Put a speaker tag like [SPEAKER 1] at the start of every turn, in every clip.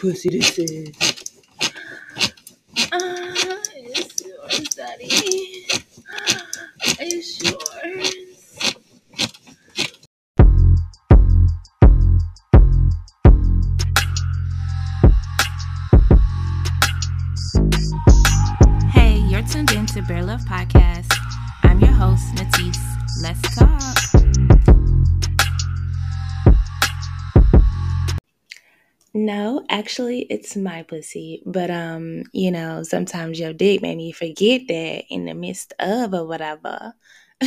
[SPEAKER 1] pussy this is. No, actually, it's my pussy. But um, you know, sometimes your dick made me forget that in the midst of or whatever.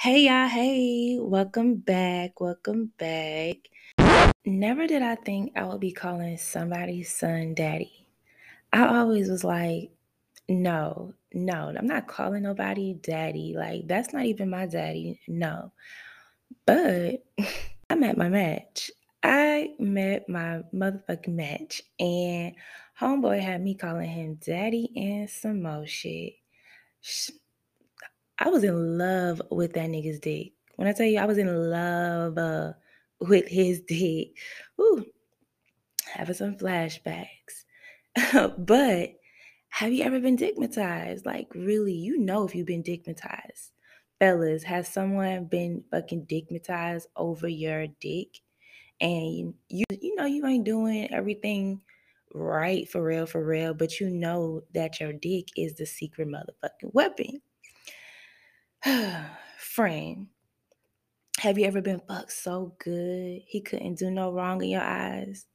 [SPEAKER 1] hey y'all, hey, welcome back, welcome back. Never did I think I would be calling somebody's son daddy. I always was like, no, no, I'm not calling nobody daddy. Like, that's not even my daddy. No. But I met my match. I met my motherfucking match, and homeboy had me calling him daddy and some more shit. I was in love with that nigga's dick. When I tell you I was in love uh, with his dick, ooh, having some flashbacks. but have you ever been dickmatized? Like, really, you know if you've been dickmatized. Fellas, has someone been fucking dickmatized over your dick? And you, you know, you ain't doing everything right for real, for real, but you know that your dick is the secret motherfucking weapon. Friend, have you ever been fucked so good he couldn't do no wrong in your eyes?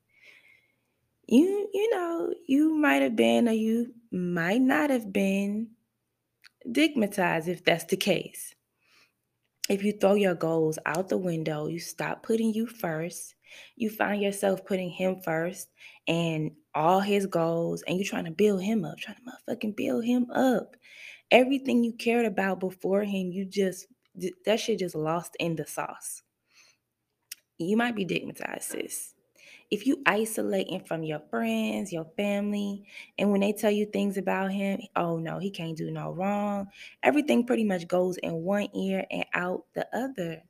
[SPEAKER 1] You, you know, you might have been or you might not have been dickmatized if that's the case. If you throw your goals out the window, you stop putting you first, you find yourself putting him first and all his goals, and you're trying to build him up, trying to motherfucking build him up. Everything you cared about before him, you just, that shit just lost in the sauce. You might be dickmatized, sis if you isolating from your friends, your family, and when they tell you things about him, oh no, he can't do no wrong. Everything pretty much goes in one ear and out the other.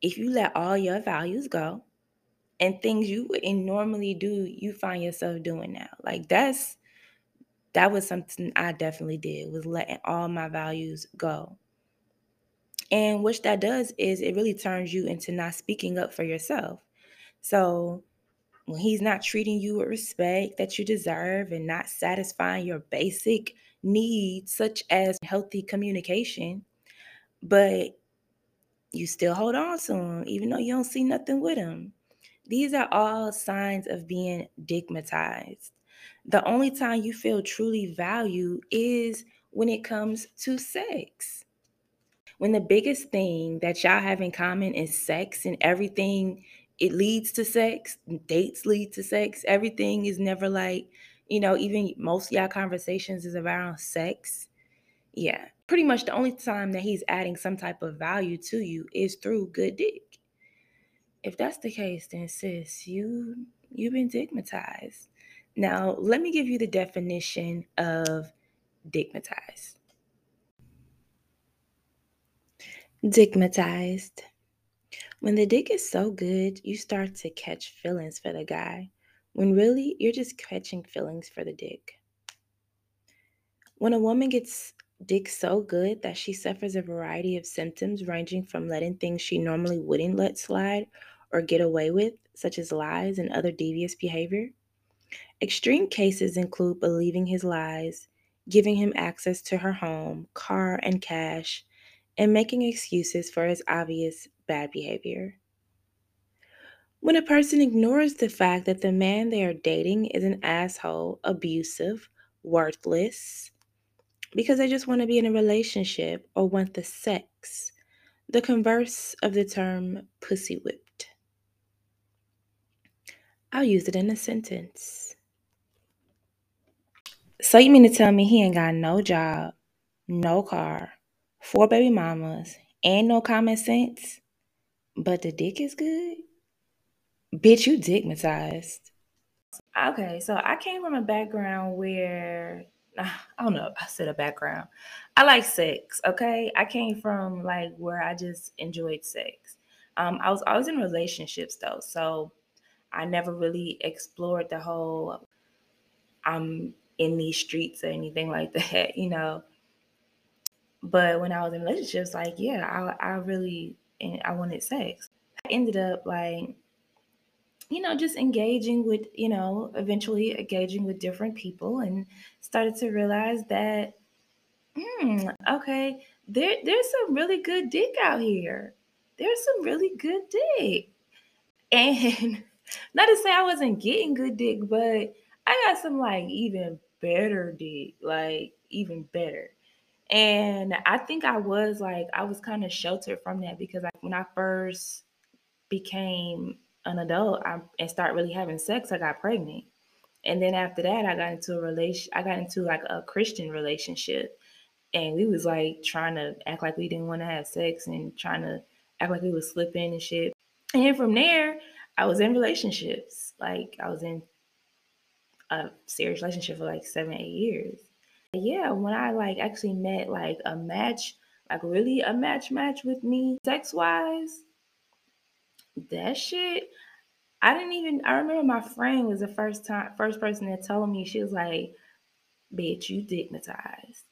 [SPEAKER 1] If you let all your values go and things you wouldn't normally do, you find yourself doing now. Like that's that was something I definitely did was letting all my values go. And what that does is it really turns you into not speaking up for yourself. So when he's not treating you with respect that you deserve and not satisfying your basic needs, such as healthy communication, but you still hold on to him, even though you don't see nothing with him. These are all signs of being dickmatized. The only time you feel truly valued is when it comes to sex. When the biggest thing that y'all have in common is sex and everything it leads to sex. Dates lead to sex. Everything is never like, you know, even most y'all conversations is around sex. Yeah, pretty much the only time that he's adding some type of value to you is through good dick. If that's the case, then sis, you you've been dickmatized. Now, let me give you the definition of dickmatized. Dickmatized when the dick is so good, you start to catch feelings for the guy, when really you're just catching feelings for the dick. When a woman gets dick so good that she suffers a variety of symptoms ranging from letting things she normally wouldn't let slide or get away with, such as lies and other devious behavior. Extreme cases include believing his lies, giving him access to her home, car, and cash, and making excuses for his obvious bad behavior. When a person ignores the fact that the man they are dating is an asshole, abusive, worthless, because they just want to be in a relationship or want the sex, the converse of the term pussy whipped. I'll use it in a sentence. So you mean to tell me he ain't got no job, no car, four baby mamas, and no common sense? But the dick is good? Bitch, you dickmatized. Okay, so I came from a background where I don't know. I said a background. I like sex. Okay, I came from like where I just enjoyed sex. Um, I was always in relationships though, so I never really explored the whole I'm in these streets or anything like that, you know. But when I was in relationships, like yeah, I I really I wanted sex. I ended up like you know, just engaging with, you know, eventually engaging with different people and started to realize that, hmm, okay, there there's some really good dick out here. There's some really good dick. And not to say I wasn't getting good dick, but I got some like even better dick, like even better. And I think I was like, I was kind of sheltered from that because I, when I first became an adult I, and start really having sex, I got pregnant. And then after that, I got into a relation. I got into like a Christian relationship, and we was like trying to act like we didn't want to have sex and trying to act like we was slipping and shit. And then from there, I was in relationships. Like I was in a serious relationship for like seven, eight years. Yeah, when I like actually met like a match, like really a match match with me, sex wise, that shit, I didn't even. I remember my friend was the first time, first person that told me she was like, "Bitch, you dignitized.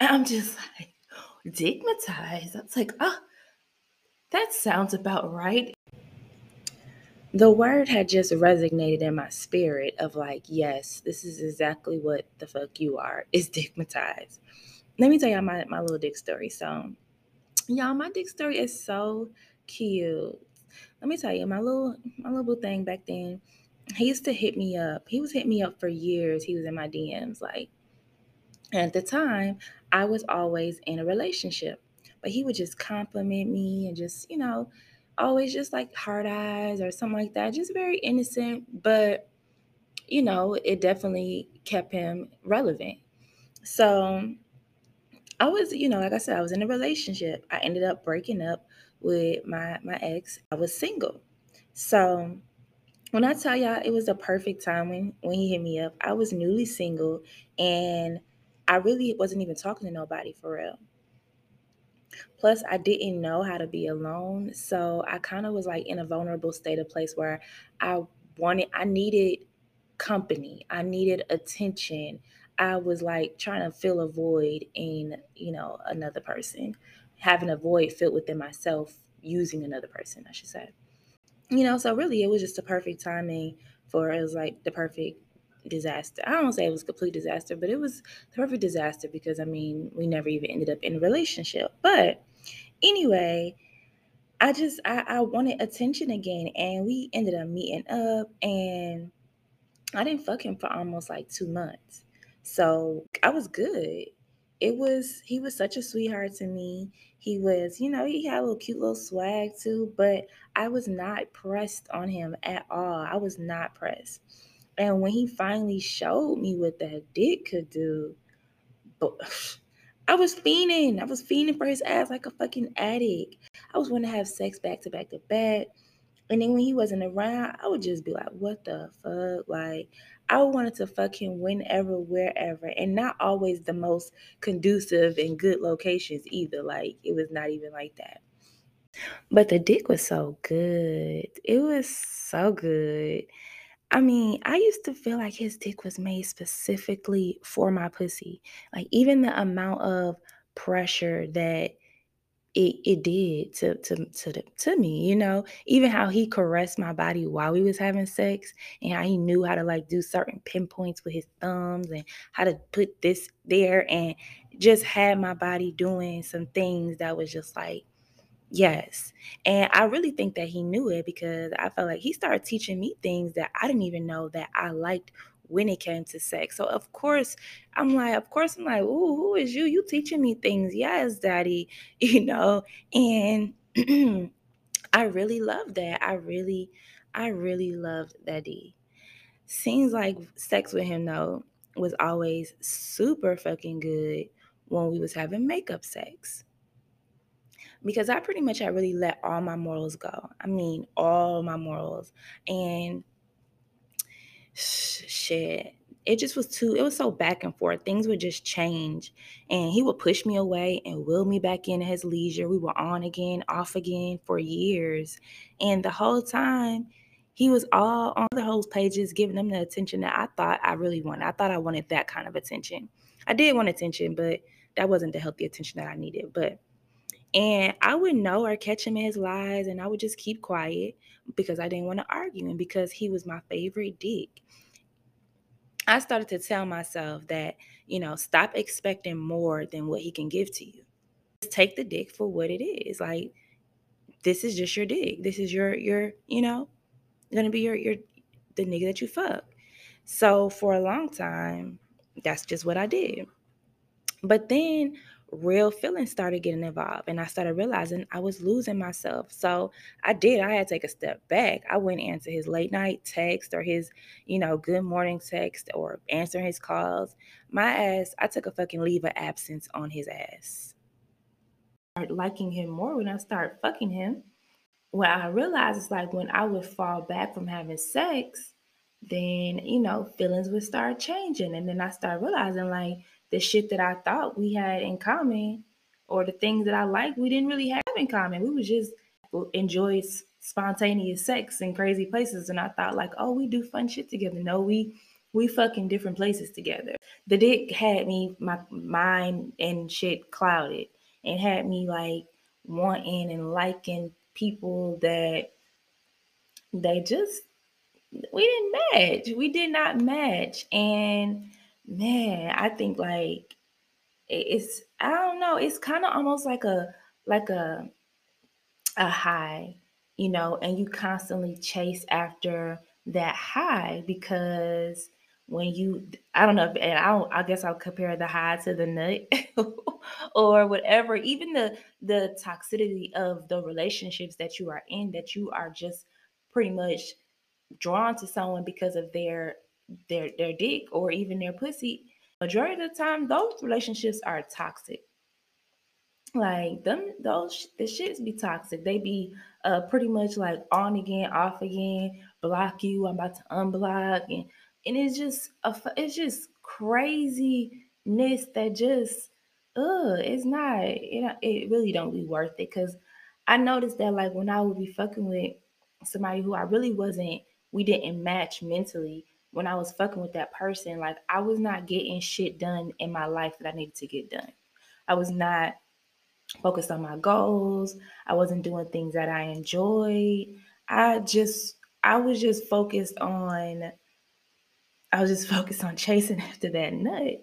[SPEAKER 1] and I'm just like, dignitized. I was like, "Oh, that sounds about right." The word had just resonated in my spirit of like, yes, this is exactly what the fuck you are. Is dickmatized. Let me tell y'all my, my little dick story. So, y'all, my dick story is so cute let me tell you, my little my little boo thing back then, he used to hit me up. He was hitting me up for years. He was in my DMs. Like at the time, I was always in a relationship. But he would just compliment me and just, you know, always just like hard eyes or something like that. Just very innocent, but you know, it definitely kept him relevant. So I was, you know, like I said, I was in a relationship. I ended up breaking up with my my ex, I was single. So when I tell y'all it was the perfect time when when he hit me up, I was newly single and I really wasn't even talking to nobody for real. Plus, I didn't know how to be alone. So I kind of was like in a vulnerable state of place where I wanted, I needed company, I needed attention. I was like trying to fill a void in, you know, another person having a void filled within myself using another person, I should say. You know, so really it was just the perfect timing for it was like the perfect disaster. I don't say it was complete disaster, but it was the perfect disaster because I mean, we never even ended up in a relationship. But anyway, I just I, I wanted attention again and we ended up meeting up and I didn't fuck him for almost like two months. So I was good it was he was such a sweetheart to me. He was, you know, he had a little cute little swag too, but I was not pressed on him at all. I was not pressed. And when he finally showed me what that dick could do, I was fiending. I was fiending for his ass like a fucking addict. I was wanting to have sex back to back to back. And then when he wasn't around, I would just be like, what the fuck? Like, I wanted to fuck him whenever, wherever, and not always the most conducive and good locations either. Like, it was not even like that. But the dick was so good. It was so good. I mean, I used to feel like his dick was made specifically for my pussy. Like, even the amount of pressure that it it did to to to the, to me, you know. Even how he caressed my body while we was having sex, and how he knew how to like do certain pinpoints with his thumbs, and how to put this there, and just had my body doing some things that was just like Yes. And I really think that he knew it because I felt like he started teaching me things that I didn't even know that I liked when it came to sex. So of course, I'm like, of course, I'm like, ooh, who is you? You teaching me things. Yes, daddy, you know, and I really love that. I really, I really loved daddy. Seems like sex with him though, was always super fucking good when we was having makeup sex because I pretty much I really let all my morals go. I mean, all my morals. And shit, it just was too, it was so back and forth. Things would just change. And he would push me away and will me back in at his leisure. We were on again, off again for years. And the whole time, he was all on the host pages, giving them the attention that I thought I really wanted. I thought I wanted that kind of attention. I did want attention, but that wasn't the healthy attention that I needed. But and I would know or catch him in his lies, and I would just keep quiet because I didn't want to argue and because he was my favorite dick. I started to tell myself that, you know, stop expecting more than what he can give to you. Just take the dick for what it is. Like, this is just your dick. This is your your, you know, gonna be your your the nigga that you fuck. So for a long time, that's just what I did. But then real feelings started getting involved and I started realizing I was losing myself. So I did, I had to take a step back. I wouldn't answer his late night text or his, you know, good morning text or answering his calls. My ass, I took a fucking leave of absence on his ass. I liking him more when I started fucking him. What I realized is like when I would fall back from having sex, then, you know, feelings would start changing. And then I started realizing like the shit that I thought we had in common or the things that I liked, we didn't really have in common. We would just enjoy spontaneous sex in crazy places. And I thought like, oh, we do fun shit together. No, we we fucking different places together. The dick had me my mind and shit clouded and had me like wanting and liking people that they just we didn't match. We did not match. And man, I think like it's I don't know, it's kind of almost like a like a a high, you know, and you constantly chase after that high because when you I don't know, and I I guess I'll compare the high to the nut or whatever, even the the toxicity of the relationships that you are in that you are just pretty much drawn to someone because of their their their dick or even their pussy, majority of the time those relationships are toxic. Like them, those the shits be toxic. They be uh pretty much like on again, off again, block you. I'm about to unblock, and and it's just a it's just craziness that just uh it's not it it really don't be worth it because I noticed that like when I would be fucking with somebody who I really wasn't we didn't match mentally when I was fucking with that person, like I was not getting shit done in my life that I needed to get done. I was not focused on my goals. I wasn't doing things that I enjoyed. I just I was just focused on I was just focused on chasing after that nut.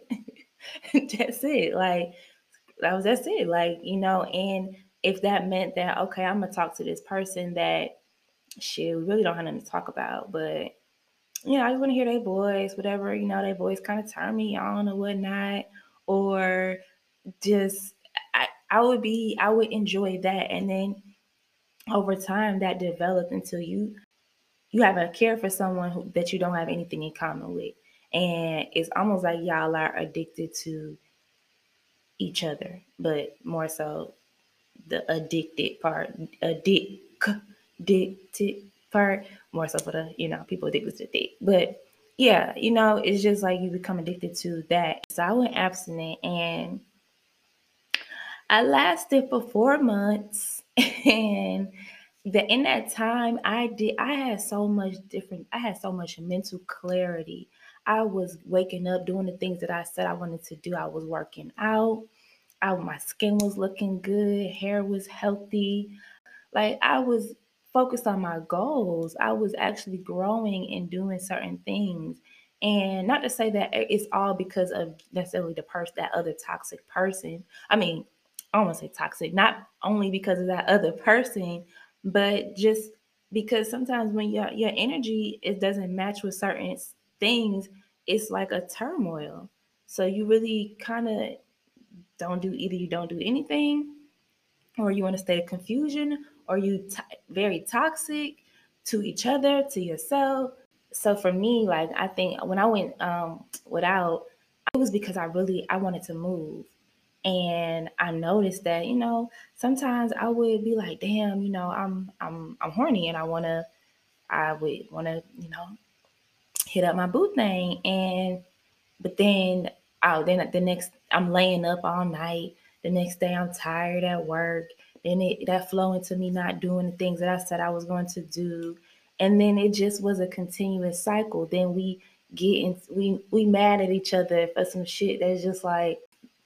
[SPEAKER 1] that's it. Like that was that's it. Like, you know, and if that meant that okay, I'm gonna talk to this person that shit, we really don't have nothing to talk about, but know, I just want to hear their voice, whatever, you know, their voice kind of turn me on or whatnot. Or just I, I would be I would enjoy that. And then over time that developed until you you have a care for someone who, that you don't have anything in common with. And it's almost like y'all are addicted to each other, but more so the addicted part, addicted part more so for the you know people addicted to dick. But yeah you know it's just like you become addicted to that. So i went abstinent and i lasted for four months. And the in that time i did i had so much different i had so much mental clarity. I was waking up doing the things that i said i wanted to do. I was working out. I, my skin was looking good. Hair was healthy. Like i was focused on my goals. I was actually growing and doing certain things. And not to say that it's all because of necessarily the person, that other toxic person. I mean, I don't want to say toxic, not only because of that other person, but just because sometimes when your your energy it doesn't match with certain things, it's like a turmoil. So you really kind of don't do either you don't do anything or you want to stay in confusion are you t- very toxic to each other, to yourself? so for me, like I think when I went um, without, it was because I really I wanted to move. And I noticed that, you know, sometimes I would be like, damn, you know, I'm I'm I'm horny and I wanna I would wanna, you know, hit up my boo thing. And but then oh then the next I'm laying up all night. The next day I'm tired at work. Then it that flow into me not doing the things that I said I was going to do. And then it just was a continuous cycle. Then we get in we we mad at each other for some shit that's just like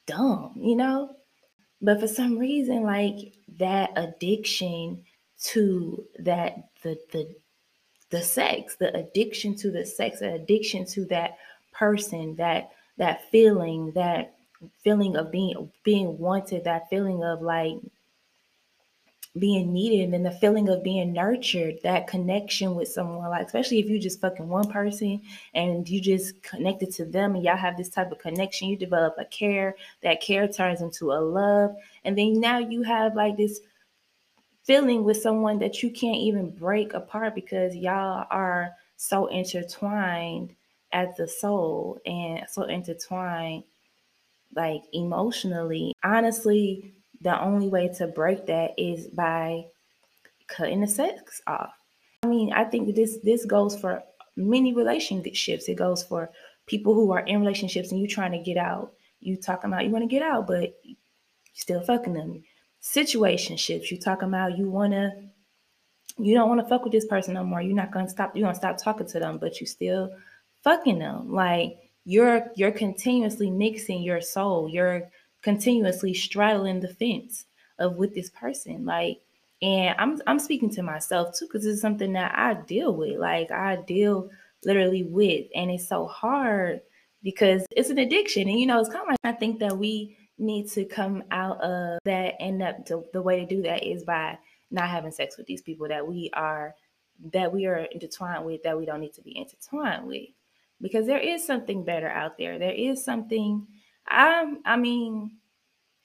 [SPEAKER 1] dumb, you know? But for some reason, like that addiction to that the the the sex, the addiction to the sex, the addiction to that person, that that feeling, that feeling of being being wanted, that feeling of like being needed and the feeling of being nurtured, that connection with someone, like especially if you just fucking one person and you just connected to them and y'all have this type of connection, you develop a care, that care turns into a love. And then now you have like this feeling with someone that you can't even break apart because y'all are so intertwined at the soul and so intertwined like emotionally. Honestly, the only way to break that is by cutting the sex off. I mean, I think this this goes for many relationships. It goes for people who are in relationships and you trying to get out. You talking about you want to get out, but you still fucking them. Situationships, you talking about you wanna you don't want to fuck with this person no more. You're not gonna stop, you're gonna stop talking to them, but you still fucking them. Like you're you're continuously mixing your soul. You're continuously straddling the fence of with this person. Like, and I'm I'm speaking to myself too, because it's something that I deal with. Like I deal literally with, and it's so hard because it's an addiction. And you know, it's kind of like I think that we need to come out of that and that to, the way to do that is by not having sex with these people that we are that we are intertwined with that we don't need to be intertwined with because there is something better out there there is something I I mean,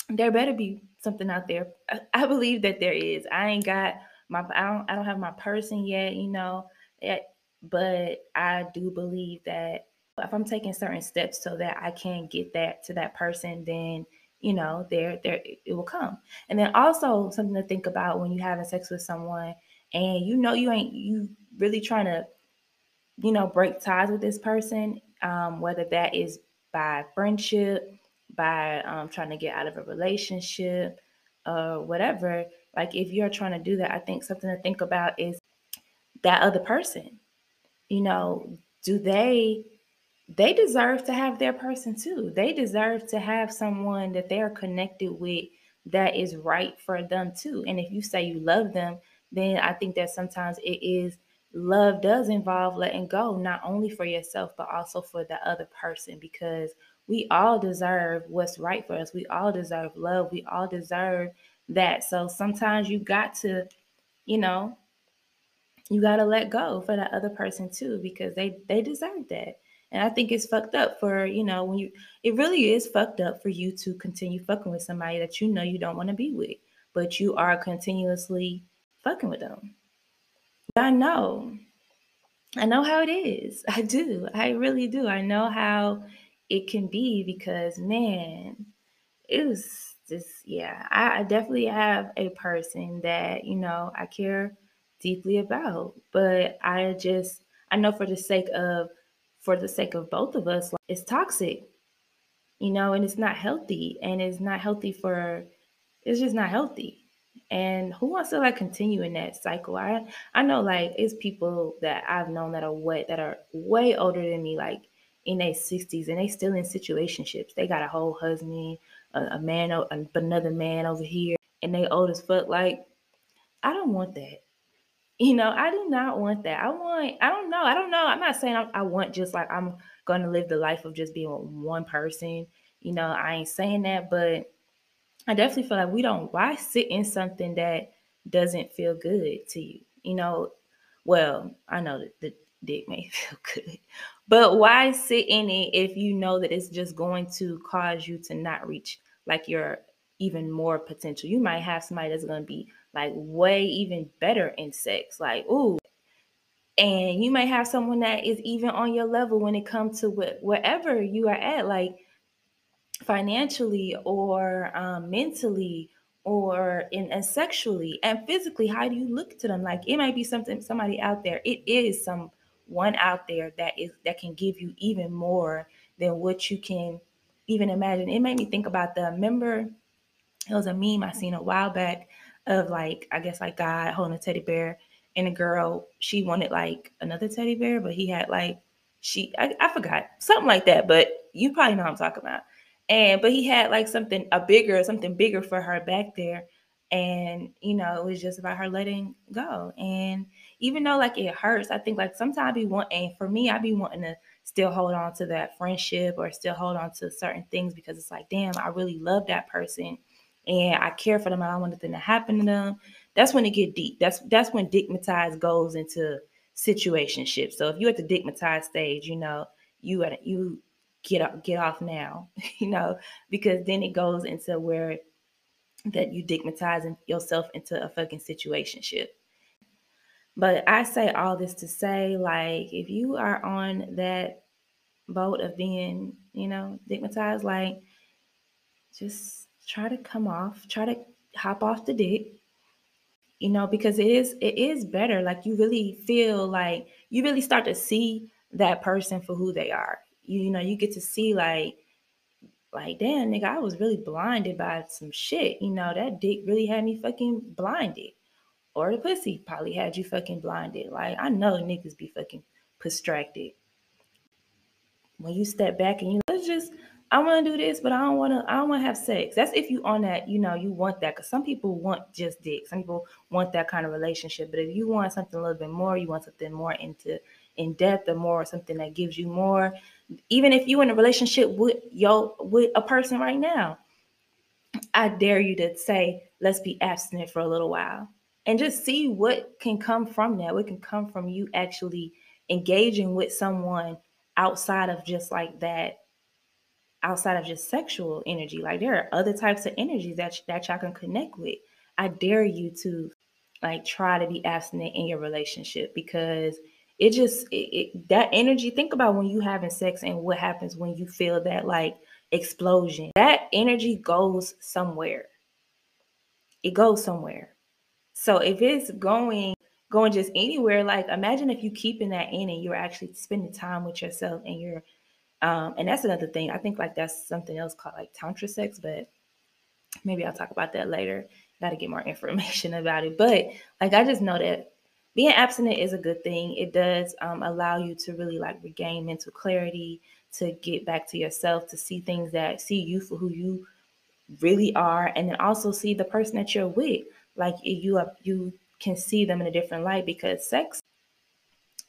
[SPEAKER 1] there better be something out there. I, I believe that there is. I ain't got my I don't I don't have my person yet, you know. It, but I do believe that if I'm taking certain steps so that I can get that to that person, then you know, there there it will come. And then also something to think about when you're having sex with someone and you know you ain't you really trying to, you know, break ties with this person, um, whether that is by friendship, by um, trying to get out of a relationship, or whatever. Like if you're trying to do that, I think something to think about is that other person. You know, do they they deserve to have their person too. They deserve to have someone that they're connected with that is right for them too. And if you say you love them, then I think that sometimes it is love does involve letting go, not only for yourself, but also for the other person, because we all deserve what's right for us. We all deserve love. We all deserve that. So sometimes you got to, you know, you got to let go for that other person too, because they they deserve that. And I think it's fucked up for, you know, when you, it really is fucked up for you to continue fucking with somebody that you know you don't want to be with, but you are continuously fucking with them. I know. I know how it is. I do. I really do. I know how it can be because, man, it was just, yeah, I, I definitely have a person that, you know, I care deeply about. But I just, I know for the sake of, for the sake of both of us, like, it's toxic, you know, and it's not healthy. And it's not healthy for, it's just not healthy and who wants to like continue in that cycle? I i know like it's people that i've known that are what that are way older than me like in their 60s and they still in situationships. They got a whole husband a, a man another man over here and they old as fuck. Like i don't want that. You know i do not want that. I want i don't know i don't know. I'm not saying i, I want just like i'm gonna live the life of just being one person. You know i ain't saying that but I definitely feel like we don't why sit in something that doesn't feel good to you. You know, well, I know that the dick may feel good, but why sit in it if you know that it's just going to cause you to not reach like your even more potential? You might have somebody that's going to be like way even better in sex. Like, ooh, and you may have someone that is even on your level when it comes to what, wherever you are at, like financially or um, mentally or in and sexually and physically how do you look to them? Like it might be something somebody out there it is some one out there that is that can give you even more than what you can even imagine. It made me think about the member it was a meme i seen a while back of like i guess like god holding a teddy bear and a girl she wanted like another teddy bear but he had like she I, I forgot something like that but you probably know what i'm talking about and but he had like something a bigger something bigger for her back there. And you know it was just about her letting go. And even though like it hurts i think like sometimes I be wanting for me i be wanting to still hold on to that friendship or still hold on to certain things because it's like damn i really love that person and i care for them i don't want anything to happen to them. That's when it get deep. That's that's when dickmatized goes into situationship so if you're at the dickmatized stage you know you at you get up, get off now, you know, because then it goes into where that you dickmatizing yourself into a fucking situationship. But I say all this to say, like, if you are on that boat of being, you know, dickmatized, like, just try to come off, try to hop off the dick, you know, because it is it is better. Like you really feel like you really start to see that person for who they are you, you know, you get to see like, like, damn, nigga, I was really blinded by some shit. You know, that dick really had me fucking blinded. Or the pussy probably had you fucking blinded. Like, I know niggas be fucking distracted. When you step back and you let's just I want to do this, but I don't want to. I don't want to have sex. That's if you on that, you know, you want that. Because some people want just dick. Some people want that kind of relationship. But if you want something a little bit more, you want something more into in depth or more something that gives you more even if you're in a relationship with your with a person right now i dare you to say let's be abstinent for a little while and just see what can come from that. What can come from you actually engaging with someone outside of just like that outside of just sexual energy. Like there are other types of energies that that y'all can connect with. I dare you to like try to be abstinent in your relationship because it just it, it, that energy think about when you having sex and what happens when you feel that like explosion. That energy goes somewhere. It goes somewhere. So if it's going going just anywhere like imagine if you keeping that in and you're actually spending time with yourself and you're um and that's another thing. I think like that's something else called like tantra sex but maybe i'll talk about that later. Got to get more information about it. But like i just know that being abstinent is a good thing. It does um, allow you to really like regain mental clarity, to get back to yourself, to see things that see you for who you really are, and then also see the person that you're with. Like you are, you can see them in a different light because sex,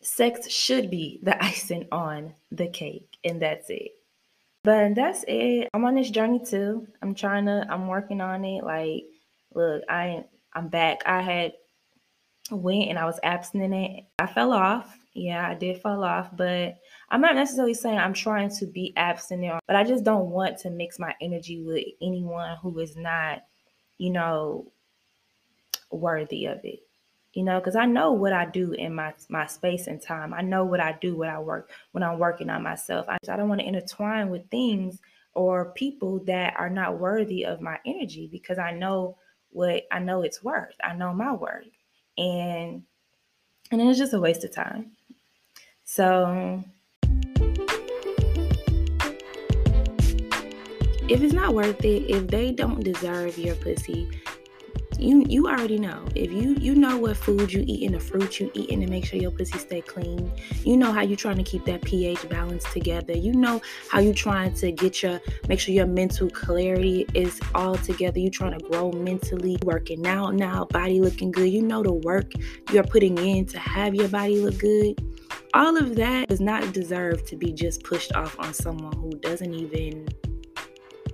[SPEAKER 1] sex should be the icing on the cake, and that's it. But that's it. I'm on this journey too. I'm trying to. I'm working on it. Like, look, I I'm back. I had went and I was abstinent. I fell off. Yeah, I did fall off, but I'm not necessarily saying I'm trying to be abstinent, but I just don't want to mix my energy with anyone who is not, you know, worthy of it. You know, because I know what I do in my my space and time. I know what I do when I work when I'm working on myself. I, I don't want to intertwine with things or people that are not worthy of my energy because I know what I know it's worth. I know my worth and and it's just a waste of time. So if it's not worth it, if they don't deserve your pussy, you you already know. If you you know what food you eat and the fruit you eat and to make sure your pussy stay clean. You know how you trying to keep that pH balance together. You know how you trying to get your make sure your mental clarity is all together. You trying to grow mentally, working out now, body looking good. You know the work you're putting in to have your body look good. All of that does not deserve to be just pushed off on someone who doesn't even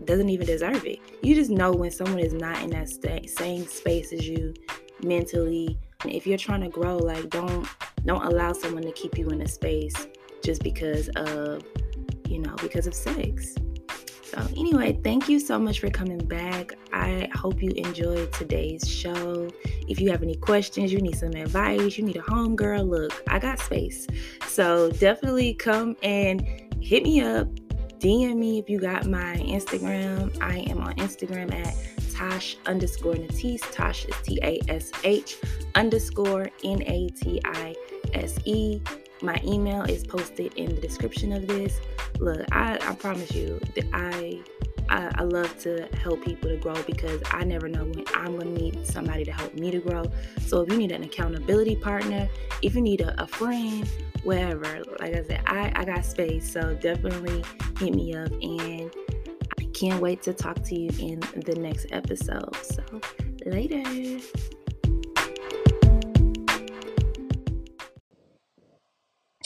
[SPEAKER 1] doesn't even deserve it. You just know when someone is not in that st- same space as you mentally. If you're trying to grow, like don't don't allow someone to keep you in a space just because of you know because of sex. So, anyway, thank you so much for coming back. I hope you enjoyed today's show. If you have any questions, you need some advice, you need a home girl, look, I got space. So, definitely come and hit me up. DM me if you got my Instagram. I am on Instagram at Tash underscore Natise. Tash is T A S H underscore N A T I S E. My email is posted in the description of this. Look, I, I promise you that I, I I love to help people to grow because I never know when I'm gonna need somebody to help me to grow. So if you need an accountability partner, if you need a, a friend, wherever, like I said, I, I got space. So definitely hit me up and I can't wait to talk to you in the next episode. So later.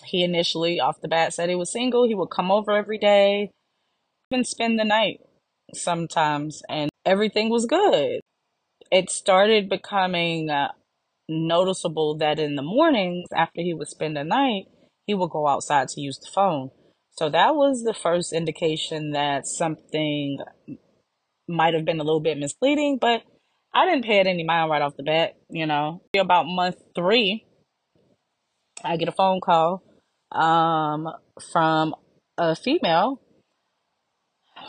[SPEAKER 2] He initially, off the bat, said he was single. He would come over every day, even spend the night sometimes, and everything was good. It started becoming uh, noticeable that in the mornings, after he would spend the night, he would go outside to use the phone. So that was the first indication that something might have been a little bit misleading, but I didn't pay it any mind right off the bat. You know, about month three, I get a phone call um, from a female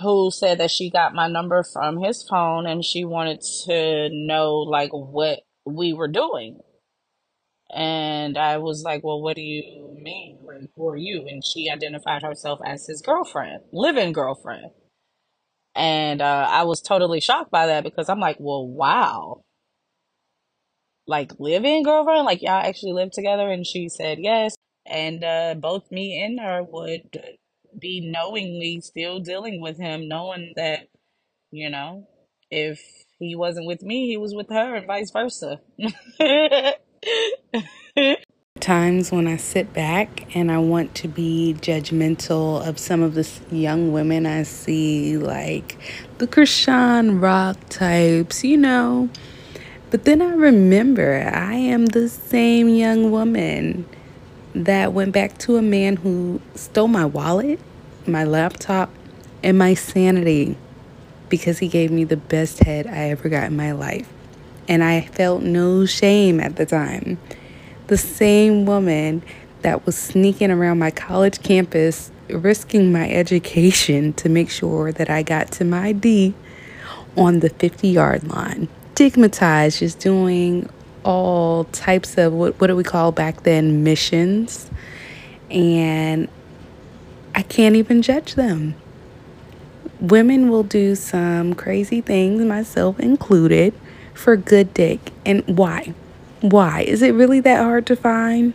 [SPEAKER 2] who said that she got my number from his phone and she wanted to know like what we were doing. And I was like, Well, what do you mean? Like, who are you? And she identified herself as his girlfriend, living girlfriend. And uh, I was totally shocked by that because I'm like, Well, wow. Like, living girlfriend? Like, y'all actually live together? And she said, Yes and uh, both me and her would be knowingly still dealing with him, knowing that, you know, if he wasn't with me, he was with her, and vice versa.
[SPEAKER 3] Times when I sit back and I want to be judgmental of some of the young women I see, like the Chrisean Rock types, you know. But then I remember I am the same young woman that went back to a man who stole my wallet, my laptop, and my sanity because he gave me the best head I ever got in my life. And I felt no shame at the time. The same woman that was sneaking around my college campus, risking my education to make sure that I got to my D on the 50 yard line. Stigmatized, just doing all types of what, what do we call back then missions and I can't even judge them. Women will do some crazy things, myself included, for good dick. And why? Why? Is it really that hard to find?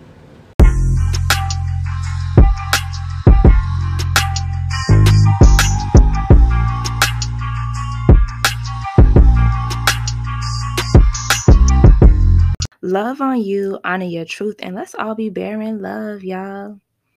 [SPEAKER 1] Love on you, honor your truth, and let's all be bearing love, y'all.